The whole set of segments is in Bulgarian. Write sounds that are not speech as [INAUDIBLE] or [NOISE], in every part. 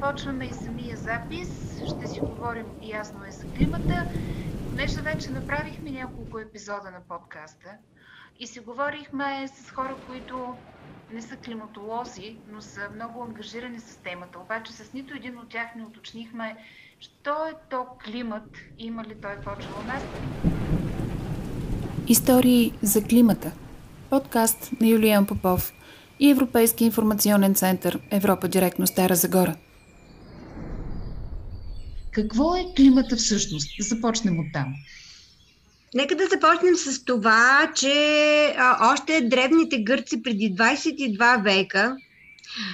започваме и самия запис. Ще си говорим ясно е за климата. Понеже вече направихме няколко епизода на подкаста и си говорихме с хора, които не са климатолози, но са много ангажирани с темата. Обаче с нито един от тях не уточнихме, що е то климат и има ли той почва у нас. Истории за климата. Подкаст на Юлиан Попов и Европейски информационен център Европа директно Стара Загора. Какво е климата всъщност? Започнем от там. Нека да започнем с това, че а, още древните гърци преди 22 века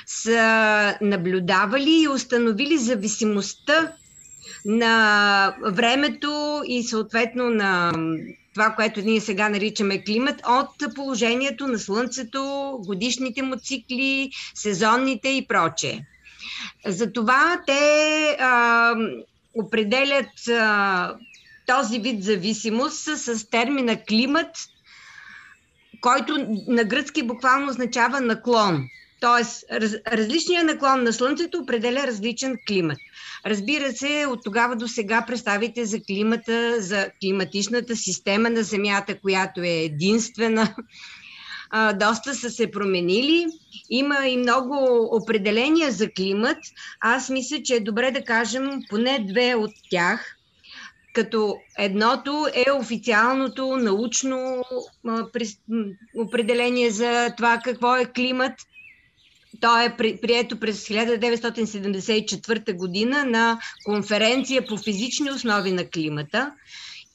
са наблюдавали и установили зависимостта на времето и съответно на това, което ние сега наричаме климат, от положението на Слънцето, годишните му цикли, сезонните и прочее. Затова те а, определят а, този вид зависимост с термина климат, който на гръцки буквално означава наклон. Тоест, раз, различният наклон на Слънцето определя различен климат. Разбира се, от тогава до сега представите за климата, за климатичната система на Земята, която е единствена, доста са се променили. Има и много определения за климат. Аз мисля, че е добре да кажем поне две от тях. Като едното е официалното научно определение за това какво е климат – то е прието през 1974 година на конференция по физични основи на климата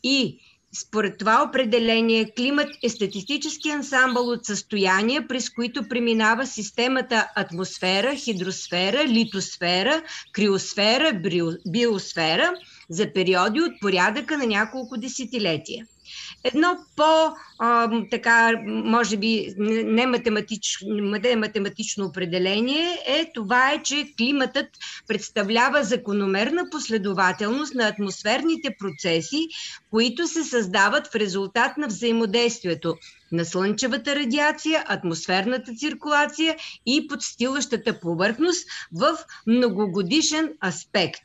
и според това определение, климат е статистически ансамбъл от състояния, през които преминава системата атмосфера, хидросфера, литосфера, криосфера, биосфера за периоди от порядъка на няколко десетилетия. Едно по, а, така, може би, не математично, не математично определение е това е, че климатът представлява закономерна последователност на атмосферните процеси, които се създават в резултат на взаимодействието на слънчевата радиация, атмосферната циркулация и подстилащата повърхност в многогодишен аспект.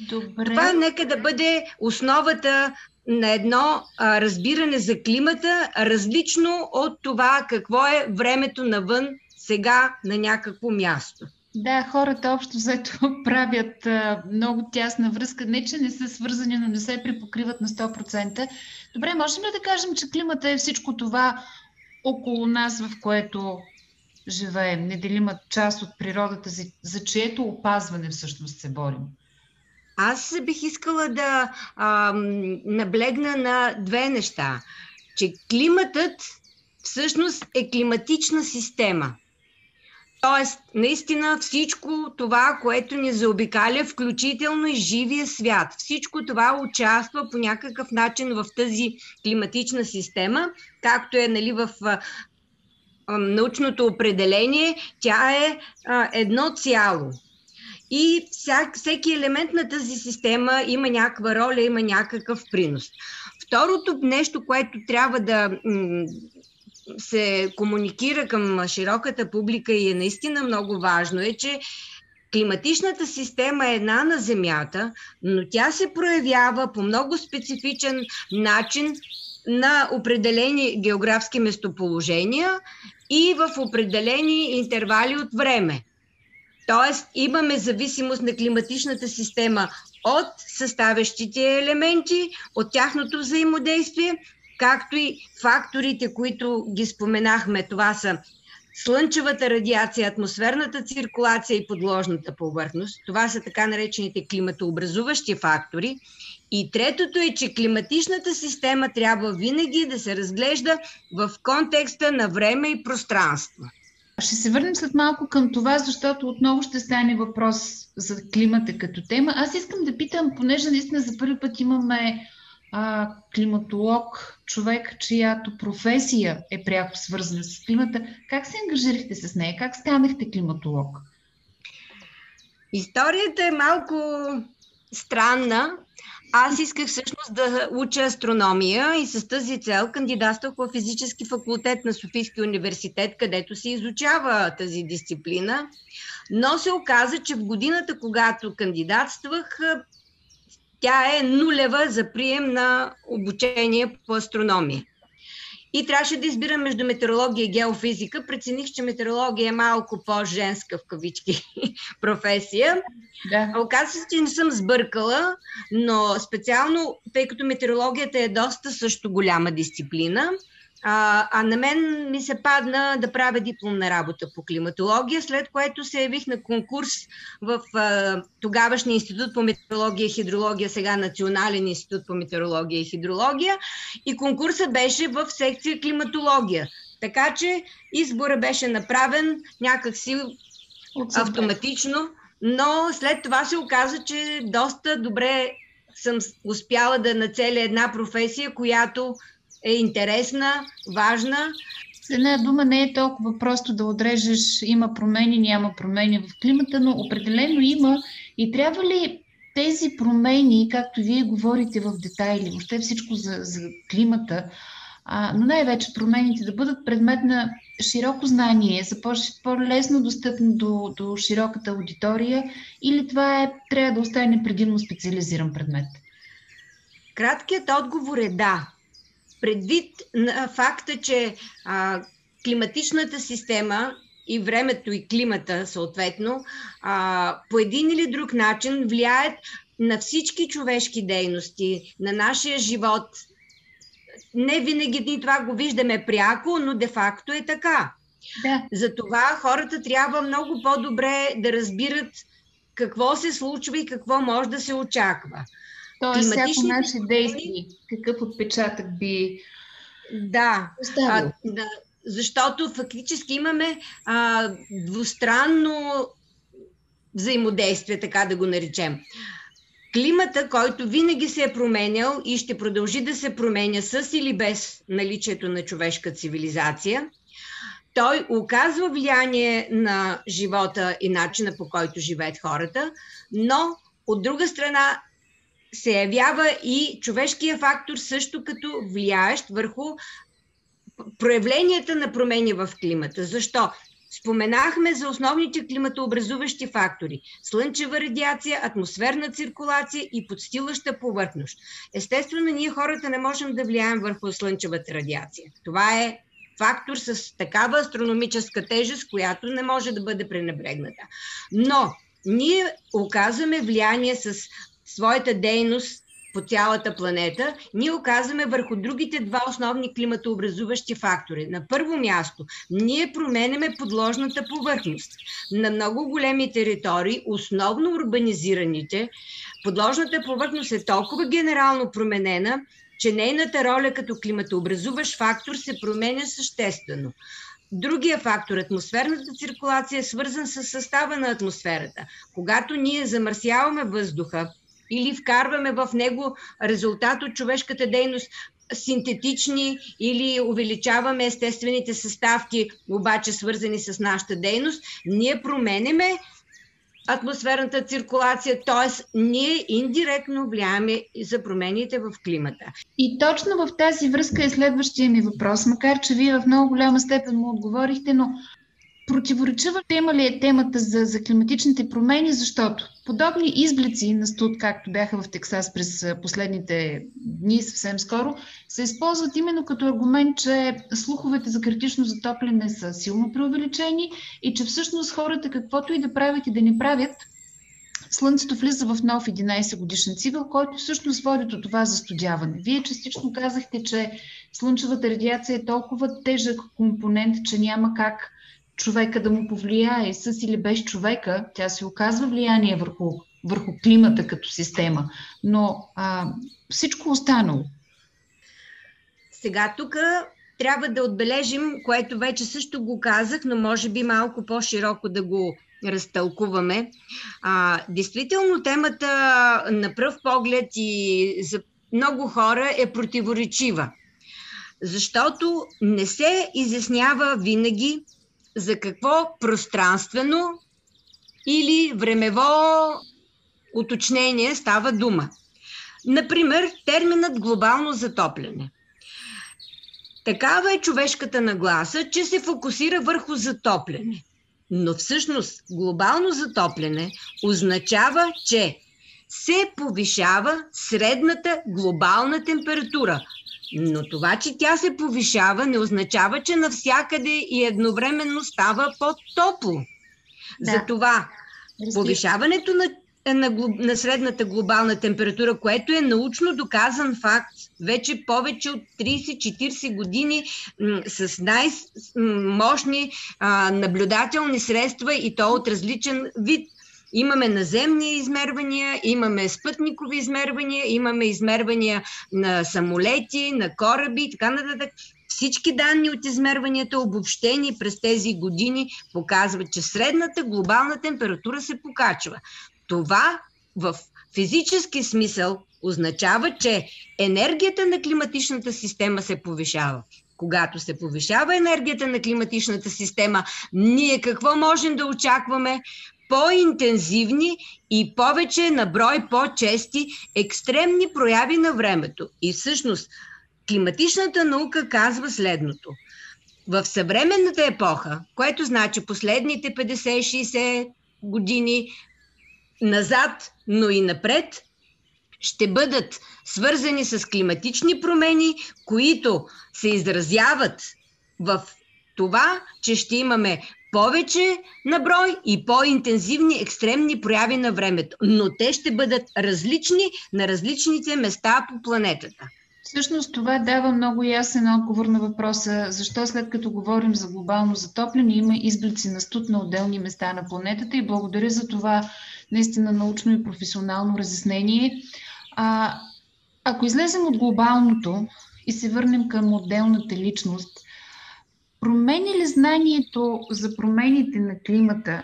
Добре. Това нека да бъде основата на едно а, разбиране за климата, различно от това какво е времето навън сега на някакво място. Да, хората общо взето [LAUGHS] правят а, много тясна връзка. Не, че не са свързани, но не се припокриват на 100%. Добре, можем ли да кажем, че климата е всичко това около нас, в което живеем, неделима част от природата, за, за чието опазване всъщност се борим? Аз бих искала да а, наблегна на две неща. Че климатът всъщност е климатична система. Тоест, наистина всичко това, което ни заобикаля, включително и живия свят, всичко това участва по някакъв начин в тази климатична система, както е нали, в научното определение, тя е а, едно цяло и всяк, всеки елемент на тази система има някаква роля, има някакъв принос. Второто нещо, което трябва да се комуникира към широката публика и е наистина много важно, е, че климатичната система е една на Земята, но тя се проявява по много специфичен начин на определени географски местоположения и в определени интервали от време. Тоест имаме зависимост на климатичната система от съставящите елементи, от тяхното взаимодействие, както и факторите, които ги споменахме. Това са слънчевата радиация, атмосферната циркулация и подложната повърхност. Това са така наречените климатообразуващи фактори. И третото е, че климатичната система трябва винаги да се разглежда в контекста на време и пространство. Ще се върнем след малко към това, защото отново ще стане въпрос за климата като тема. Аз искам да питам, понеже наистина за първи път имаме а, климатолог, човек, чиято професия е пряко свързана с климата. Как се ангажирахте с нея? Как станахте климатолог? Историята е малко странна. Аз исках всъщност да уча астрономия и с тази цел кандидатствах в физически факултет на Софийския университет, където се изучава тази дисциплина. Но се оказа, че в годината, когато кандидатствах, тя е нулева за прием на обучение по астрономия. И трябваше да избирам между метеорология и геофизика. Прецених, че метеорология е малко по-женска в кавички [LAUGHS] професия. Да. Оказва се, че не съм сбъркала, но специално, тъй като метеорологията е доста също голяма дисциплина, а, а на мен ми се падна да правя дипломна работа по климатология, след което се явих на конкурс в а, тогавашния институт по метеорология и хидрология, сега Национален институт по метеорология и хидрология. И конкурсът беше в секция климатология. Така че избора беше направен някакси автоматично, но след това се оказа, че доста добре съм успяла да нацеля една професия, която е интересна, важна. С една дума не е толкова просто да отрежеш има промени, няма промени в климата, но определено има и трябва ли тези промени, както вие говорите в детайли, въобще всичко за, за климата, а, но най-вече промените да бъдат предмет на широко знание, за по-лесно достъпно до, до широката аудитория или това е, трябва да остане предимно специализиран предмет? Краткият отговор е да предвид на факта, че а, климатичната система и времето и климата, съответно, а, по един или друг начин влияят на всички човешки дейности, на нашия живот. Не винаги ни това го виждаме пряко, но де-факто е така. Да. Затова хората трябва много по-добре да разбират какво се случва и какво може да се очаква. Тоест, всяко наше действие, какъв отпечатък би да, а, да, защото фактически имаме а, двустранно взаимодействие, така да го наречем. Климата, който винаги се е променял и ще продължи да се променя с или без наличието на човешка цивилизация, той оказва влияние на живота и начина по който живеят хората, но от друга страна се явява и човешкия фактор също като влияещ върху проявленията на промени в климата. Защо? Споменахме за основните климатообразуващи фактори – слънчева радиация, атмосферна циркулация и подстилаща повърхност. Естествено, ние хората не можем да влияем върху слънчевата радиация. Това е фактор с такава астрономическа тежест, която не може да бъде пренебрегната. Но ние оказваме влияние с своята дейност по цялата планета, ние оказваме върху другите два основни климатообразуващи фактори. На първо място, ние променяме подложната повърхност. На много големи територии, основно урбанизираните, подложната повърхност е толкова генерално променена, че нейната роля като климатообразуващ фактор се променя съществено. Другия фактор, атмосферната циркулация, е свързан с състава на атмосферата. Когато ние замърсяваме въздуха, или вкарваме в него резултат от човешката дейност синтетични или увеличаваме естествените съставки, обаче свързани с нашата дейност, ние променяме атмосферната циркулация, т.е. ние индиректно влияеме за промените в климата. И точно в тази връзка е следващия ми въпрос, макар че вие в много голяма степен му отговорихте, но Противоречива тема ли е темата за, за климатичните промени, защото подобни изблици на студ, както бяха в Тексас през последните дни, съвсем скоро, се използват именно като аргумент, че слуховете за критично затопляне са силно преувеличени и че всъщност хората каквото и да правят и да не правят, Слънцето влиза в нов 11 годишен цикъл, който всъщност води до това застудяване. Вие частично казахте, че слънчевата радиация е толкова тежък компонент, че няма как човека да му повлияе. С или без човека, тя се оказва влияние върху, върху климата като система. Но а, всичко останало. Сега тук трябва да отбележим, което вече също го казах, но може би малко по-широко да го разтълкуваме. А, действително темата на пръв поглед и за много хора е противоречива, защото не се изяснява винаги за какво пространствено или времево уточнение става дума. Например, терминът глобално затопляне. Такава е човешката нагласа, че се фокусира върху затопляне. Но всъщност глобално затопляне означава, че се повишава средната глобална температура. Но това, че тя се повишава, не означава, че навсякъде и едновременно става по-топло. Да. Затова повишаването на на, на средната глобална температура, което е научно доказан факт. Вече повече от 30-40 години м- с най-мощни наблюдателни средства и то от различен вид. Имаме наземни измервания, имаме спътникови измервания, имаме измервания на самолети, на кораби и така нататък. Всички данни от измерванията, обобщени през тези години, показват, че средната глобална температура се покачва. Това в физически смисъл означава, че енергията на климатичната система се повишава. Когато се повишава енергията на климатичната система, ние какво можем да очакваме? По-интензивни и повече на брой по-чести екстремни прояви на времето. И всъщност климатичната наука казва следното. В съвременната епоха, което значи последните 50-60 години назад, но и напред, ще бъдат свързани с климатични промени, които се изразяват в това, че ще имаме повече наброй и по-интензивни екстремни прояви на времето. Но те ще бъдат различни на различните места по планетата. Всъщност това дава много ясен отговор на въпроса защо след като говорим за глобално затопляне има изблици на студ на отделни места на планетата и благодаря за това наистина научно и професионално разяснение. А, ако излезем от глобалното и се върнем към отделната личност, промени ли знанието за промените на климата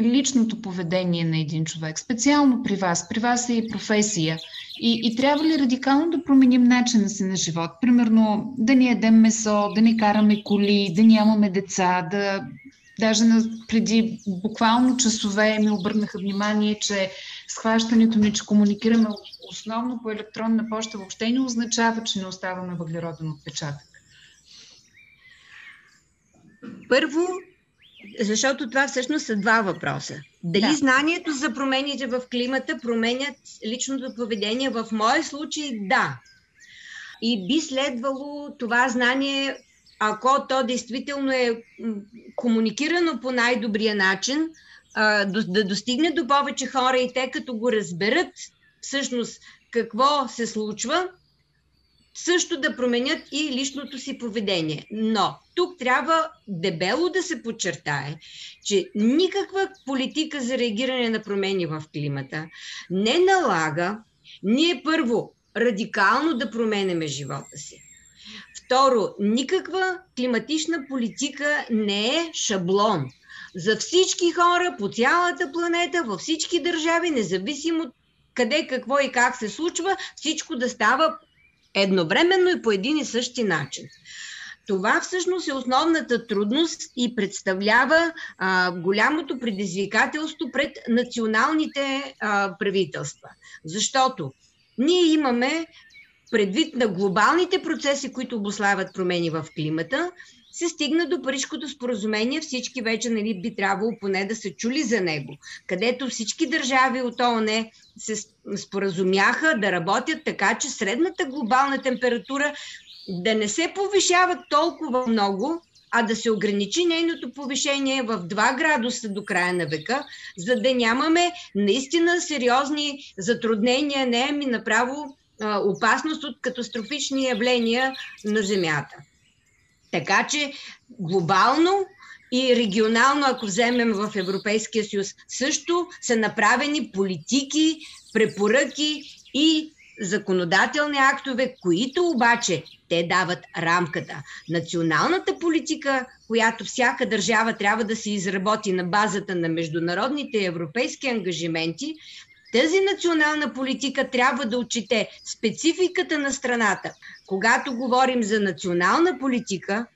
личното поведение на един човек, специално при вас. При вас е и професия. И, и трябва ли радикално да променим начина си на живот? Примерно да ни едем месо, да не караме коли, да нямаме деца, да Даже преди буквално часове ми обърнаха внимание, че схващането ни, че комуникираме основно по електронна почта, въобще не означава, че не оставаме въглероден отпечатък. Първо, защото това всъщност са два въпроса. Дали да. знанието за промените в климата променят личното поведение? В моя случай да. И би следвало това знание ако то действително е комуникирано по най-добрия начин, да достигне до повече хора и те като го разберат всъщност какво се случва, също да променят и личното си поведение. Но тук трябва дебело да се подчертае, че никаква политика за реагиране на промени в климата не налага ние първо радикално да променяме живота си. Второ, никаква климатична политика не е шаблон. За всички хора по цялата планета, във всички държави, независимо къде, какво и как се случва, всичко да става едновременно и по един и същи начин. Това всъщност е основната трудност и представлява а, голямото предизвикателство пред националните а, правителства. Защото ние имаме предвид на глобалните процеси, които обославят промени в климата, се стигна до Парижкото споразумение. Всички вече нали, би трябвало поне да се чули за него, където всички държави от ООН се споразумяха да работят така, че средната глобална температура да не се повишава толкова много, а да се ограничи нейното повишение в 2 градуса до края на века, за да нямаме наистина сериозни затруднения, не ами направо опасност от катастрофични явления на Земята. Така че глобално и регионално, ако вземем в Европейския съюз, също са направени политики, препоръки и законодателни актове, които обаче те дават рамката. Националната политика, която всяка държава трябва да се изработи на базата на международните европейски ангажименти, тази национална политика трябва да отчете спецификата на страната. Когато говорим за национална политика,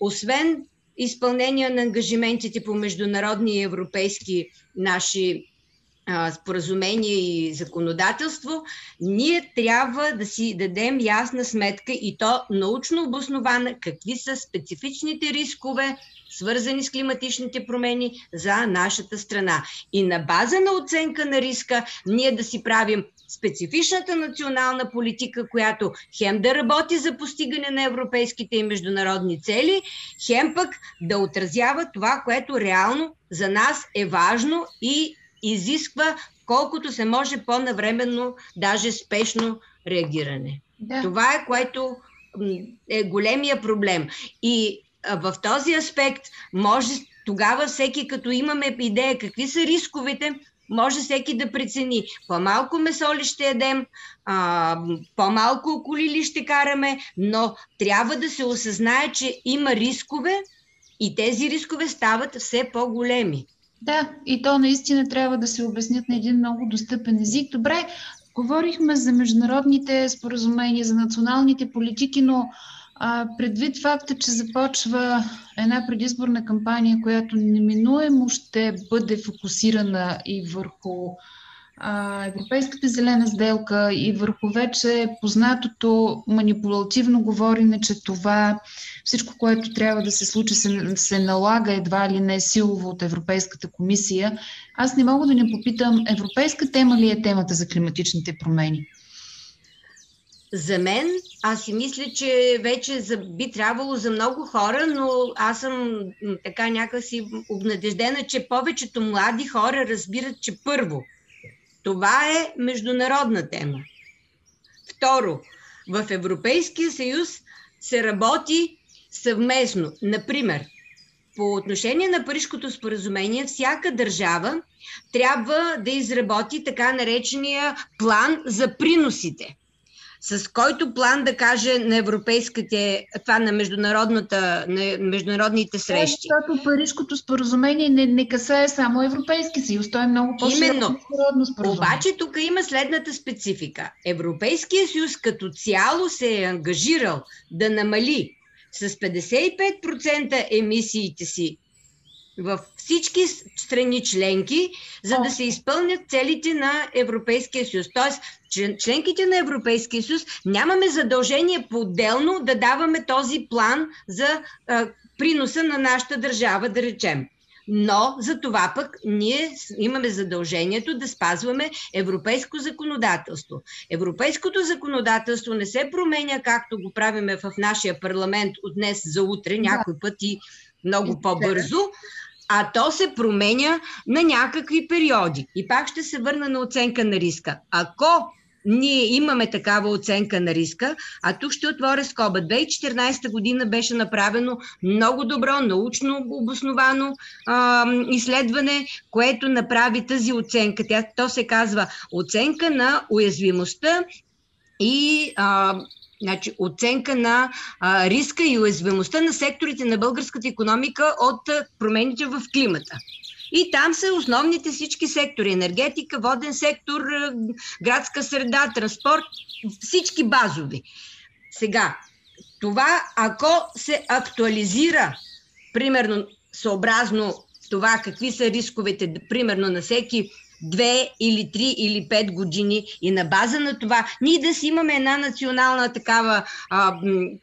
освен изпълнение на ангажиментите по международни и европейски наши споразумение и законодателство, ние трябва да си дадем ясна сметка и то научно обоснована какви са специфичните рискове, свързани с климатичните промени за нашата страна. И на база на оценка на риска ние да си правим специфичната национална политика, която хем да работи за постигане на европейските и международни цели, хем пък да отразява това, което реално за нас е важно и изисква колкото се може по-навременно, даже спешно реагиране. Да. Това е което е големия проблем. И в този аспект може тогава всеки, като имаме идея какви са рисковете, може всеки да прецени. По-малко месо ли ще ядем, а, по-малко коли ли ще караме, но трябва да се осъзнае, че има рискове и тези рискове стават все по-големи. Да, и то наистина трябва да се обяснят на един много достъпен език. Добре, говорихме за международните споразумения, за националните политики, но а, предвид факта, че започва една предизборна кампания, която неминуемо ще бъде фокусирана и върху а, Европейската зелена сделка и върху вече познатото манипулативно говорене, че това всичко, което трябва да се случи, се, се налага едва ли не силово от Европейската комисия. Аз не мога да не попитам, европейска тема ли е темата за климатичните промени? За мен, аз си мисля, че вече за, би трябвало за много хора, но аз съм така някакси обнадеждена, че повечето млади хора разбират, че първо, това е международна тема. Второ, в Европейския съюз се работи съвместно. Например, по отношение на Парижкото споразумение, всяка държава трябва да изработи така наречения план за приносите с който план да каже на европейските, това на, международната, на международните срещи. Да, защото Парижското споразумение не, не касае само Европейски съюз, то е много по-широко споразумение. Обаче тук има следната специфика. Европейския съюз като цяло се е ангажирал да намали с 55% емисиите си в всички страни членки, за да се изпълнят целите на Европейския съюз. Тоест, членките на Европейския съюз нямаме задължение по-отделно да даваме този план за а, приноса на нашата държава, да речем. Но за това пък ние имаме задължението да спазваме европейско законодателство. Европейското законодателство не се променя както го правиме в нашия парламент от днес за утре, някой път и много по-бързо, а то се променя на някакви периоди. И пак ще се върна на оценка на риска. Ако ние имаме такава оценка на риска, а тук ще отворя скоба. 2014 година беше направено много добро, научно обосновано а, изследване, което направи тази оценка. Тя, то се казва оценка на уязвимостта и а, Значи, оценка на а, риска и уязвимостта на секторите на българската економика от промените в климата. И там са основните всички сектори енергетика, воден сектор, градска среда, транспорт, всички базови. Сега, това ако се актуализира, примерно съобразно това какви са рисковете, примерно на всеки две или три или пет години и на база на това ние да си имаме една национална такава а,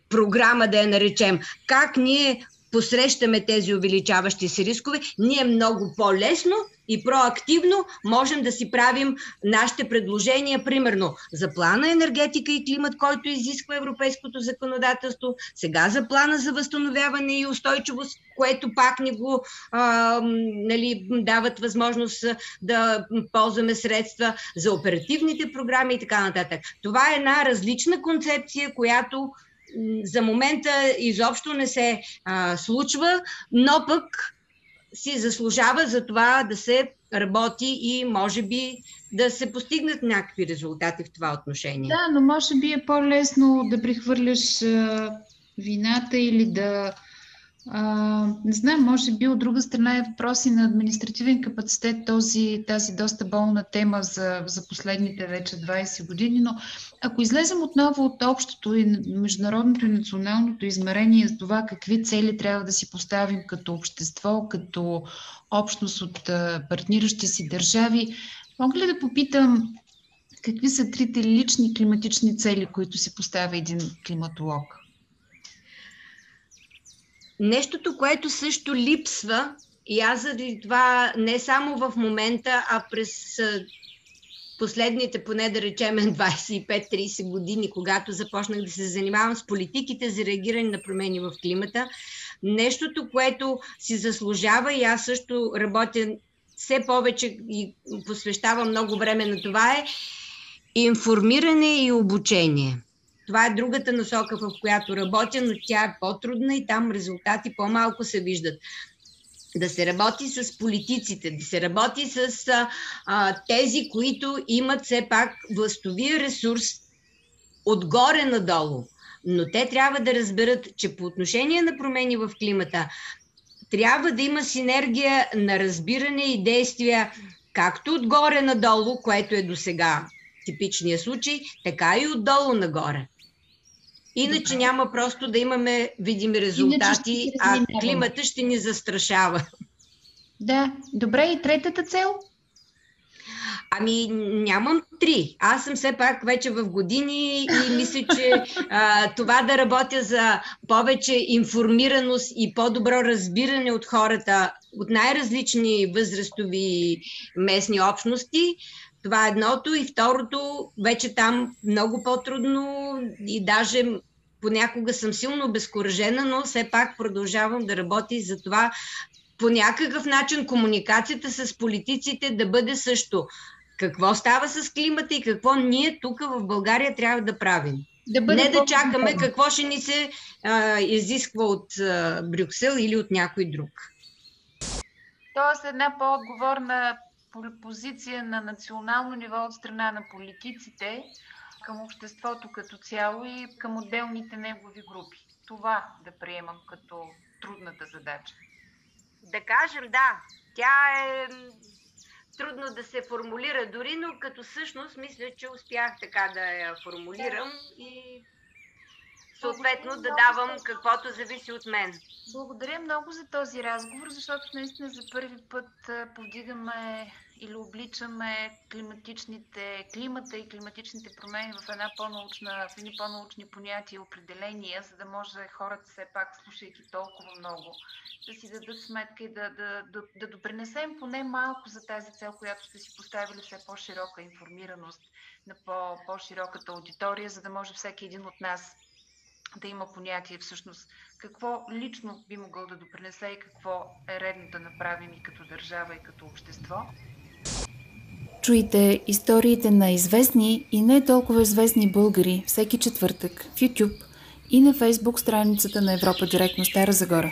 програма, да я наречем. Как ние посрещаме тези увеличаващи се рискове, ние много по-лесно и проактивно можем да си правим нашите предложения, примерно за плана енергетика и климат, който изисква европейското законодателство, сега за плана за възстановяване и устойчивост, което пак ни го а, нали, дават възможност да ползваме средства за оперативните програми и така нататък. Това е една различна концепция, която за момента изобщо не се а, случва, но пък си заслужава за това да се работи и може би да се постигнат някакви резултати в това отношение. Да, но може би е по-лесно да прехвърляш а, вината или да а, не знам, може би от друга страна е въпроси на административен капацитет този, тази доста болна тема за, за последните вече 20 години, но ако излезем отново от общото и международното и националното измерение за това какви цели трябва да си поставим като общество, като общност от партниращи си държави, Мога ли да попитам какви са трите лични климатични цели, които се поставя един климатолог? Нещото, което също липсва, и аз заради това не само в момента, а през последните, поне да речем, [LAUGHS] 25-30 години, когато започнах да се занимавам с политиките за реагиране на промени в климата, нещото, което си заслужава и аз също работя все повече и посвещавам много време на това е информиране и обучение. Това е другата насока, в която работя, но тя е по-трудна и там резултати по-малко се виждат да се работи с политиците, да се работи с а, тези, които имат все пак властовия ресурс отгоре надолу. Но те трябва да разберат, че по отношение на промени в климата трябва да има синергия на разбиране и действия както отгоре надолу, което е до сега типичния случай, така и отдолу нагоре. Иначе Добре. няма просто да имаме видими резултати, а климата ще ни застрашава. Да, добре. И третата цел? Ами, нямам три. Аз съм все пак вече в години и мисля, че а, това да работя за повече информираност и по-добро разбиране от хората от най-различни възрастови местни общности, това е едното. И второто, вече там много по-трудно и даже понякога съм силно обезкуражена, но все пак продължавам да работя и за това по някакъв начин комуникацията с политиците да бъде също какво става с климата и какво ние тук в България трябва да правим. Да Не да чакаме какво ще ни се а, изисква от а, Брюксел или от някой друг. Тоест една по-отговорна позиция на национално ниво от страна на политиците към обществото като цяло и към отделните негови групи. Това да приемам като трудната задача. Да кажем, да. Тя е трудно да се формулира дори, но като същност мисля, че успях така да я формулирам и съответно да давам каквото зависи от мен. Благодаря много за този разговор, защото наистина за първи път повдигаме или обличаме климатичните, климата и климатичните промени в една по-научна, в едни по-научни понятия и определения, за да може хората все пак, слушайки толкова много, да си дадат сметка и да, да, да, да допринесем поне малко за тази цел, която сте си поставили все по-широка информираност на по, по-широката аудитория, за да може всеки един от нас да има понятие всъщност какво лично би могъл да допринесе и какво е редно да направим и като държава, и като общество. Чуйте историите на известни и не толкова известни българи всеки четвъртък в YouTube и на Facebook страницата на Европа директно Стара Загора.